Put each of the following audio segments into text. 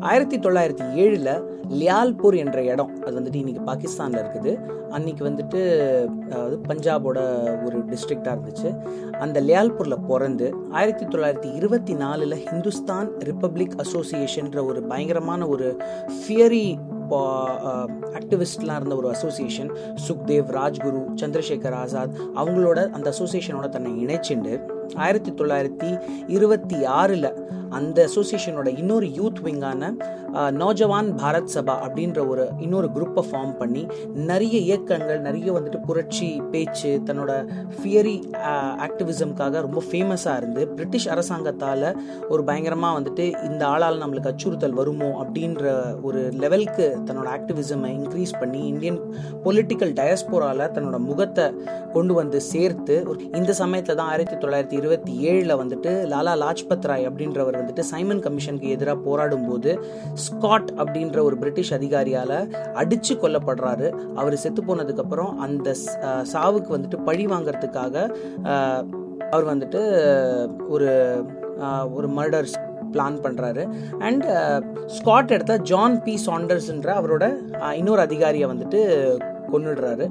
ஆயிரத்தி தொள்ளாயிரத்தி ஏழில் லியால்பூர் என்ற இடம். அது வந்துட்டு இன்னைக்கு பாகிஸ்தானில் இருக்குது. அன்னைக்கு வந்துட்டு அதாவது பஞ்சாபோட ஒரு டிஸ்ட்ரிக்டாக இருந்துச்சு. அந்த லியால்பூரில் பிறந்து ஆயிரத்தி தொள்ளாயிரத்தி இருபத்தி நாலில் ஹிந்துஸ்தான் ரிப்பப்ளிக் அசோசியேஷன்ற ஒரு பயங்கரமான ஒரு ஃபியரி ஆக்டிவிஸ்ட்லாம் இருந்த ஒரு அசோசியேஷன் சுக்தேவ் ராஜ்குரு சந்திரசேகர் ஆசாத் அவங்களோட அந்த அசோசியேஷனோட தன்னை இணைச்சிண்டு ஆயிரத்தி தொள்ளாயிரத்தி இருபத்தி ஆறில் அந்த அசோசியேஷனோட இன்னொரு யூத் விங்கான நோஜவான் பாரத் சபா அப்படின்ற ஒரு இன்னொரு குரூப்பை ஃபார்ம் பண்ணி நிறைய இயக்கங்கள் நிறைய வந்துட்டு புரட்சி பேச்சு தன்னோட ஃபியரி ஆக்டிவிசம்காக ரொம்ப ஃபேமஸாக இருந்து பிரிட்டிஷ் அரசாங்கத்தால் ஒரு பயங்கரமாக வந்துட்டு இந்த ஆளால் நம்மளுக்கு அச்சுறுத்தல் வருமோ அப்படின்ற ஒரு லெவலுக்கு தன்னோட ஆக்டிவிசமை இன்க்ரீஸ் பண்ணி இந்தியன் பொலிட்டிக்கல் டயஸ்போரால தன்னோட முகத்தை கொண்டு வந்து சேர்த்து இந்த சமயத்தில் தான் ஆயிரத்தி தொள்ளாயிரத்தி இருபத்தி ஏழில் வந்துட்டு லாலா லாஜ்பத் ராய் அப்படின்றவர் வந்துட்டு சைமன் கமிஷனுக்கு எதிராக போராடும் போது ஸ்காட் அப்படின்ற ஒரு பிரிட்டிஷ் அதிகாரியால் அடித்து கொல்லப்படுறாரு. அவர் செத்து போனதுக்கப்புறம் அந்த சாவுக்கு வந்துட்டு பழி வாங்கிறதுக்காக அவர் வந்துட்டு ஒரு ஒரு மர்டர்ஸ் பிளான் பண்ணுறாரு அண்ட் ஸ்காட் எடுத்த ஜான் பி சாண்டர்ஸ்ன்ற அவரோட இன்னொரு அதிகாரியை வந்துட்டு கொண்டுடுறாரு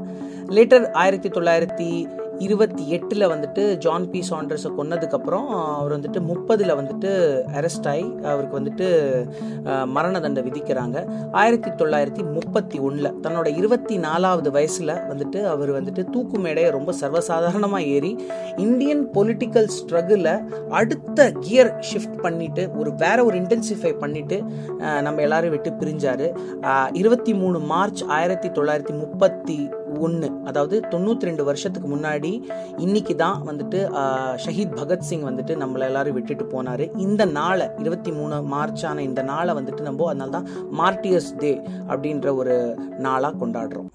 லேட்டர் ஆயிரத்தி தொள்ளாயிரத்தி இருபத்தி எட்டில் வந்துட்டு ஜான் பி சாண்டர்ஸை கொன்னதுக்கப்புறம் அவர் வந்துட்டு முப்பதில் வந்துட்டு அரெஸ்ட் ஆகி அவருக்கு வந்துட்டு மரண தண்டை விதிக்கிறாங்க. ஆயிரத்தி தொள்ளாயிரத்தி முப்பத்தி ஒன்றில் தன்னோட இருபத்தி நாலாவது வயசில் வந்துட்டு அவர் வந்துட்டு தூக்கு மேடையை ரொம்ப சர்வசாதாரணமாக ஏறி இந்தியன் பொலிட்டிக்கல் ஸ்ட்ரகிளை அடுத்த கியர் ஷிஃப்ட் பண்ணிட்டு ஒரு வேற ஒரு இன்டென்சிஃபை பண்ணிட்டு நம்ம எல்லாரும் விட்டு பிரிஞ்சார். இருபத்தி மூணு மார்ச் ஆயிரத்தி தொள்ளாயிரத்தி முப்பத்தி ஒன்று அதாவது தொண்ணூற்றி ரெண்டு வருஷத்துக்கு முன்னாடி இன்னைக்கு தான் வந்துட்டு ஷஹீத் பகத்சிங் வந்துட்டு நம்மளை எல்லாரும் விட்டுட்டு போனார். இந்த நாளை இருபத்தி மூணு மார்ச்சான இந்த நாளை வந்துட்டு நம்ம அதனால தான் மார்டியர்ஸ் டே அப்படின்ற ஒரு நாளாக கொண்டாடுறோம்.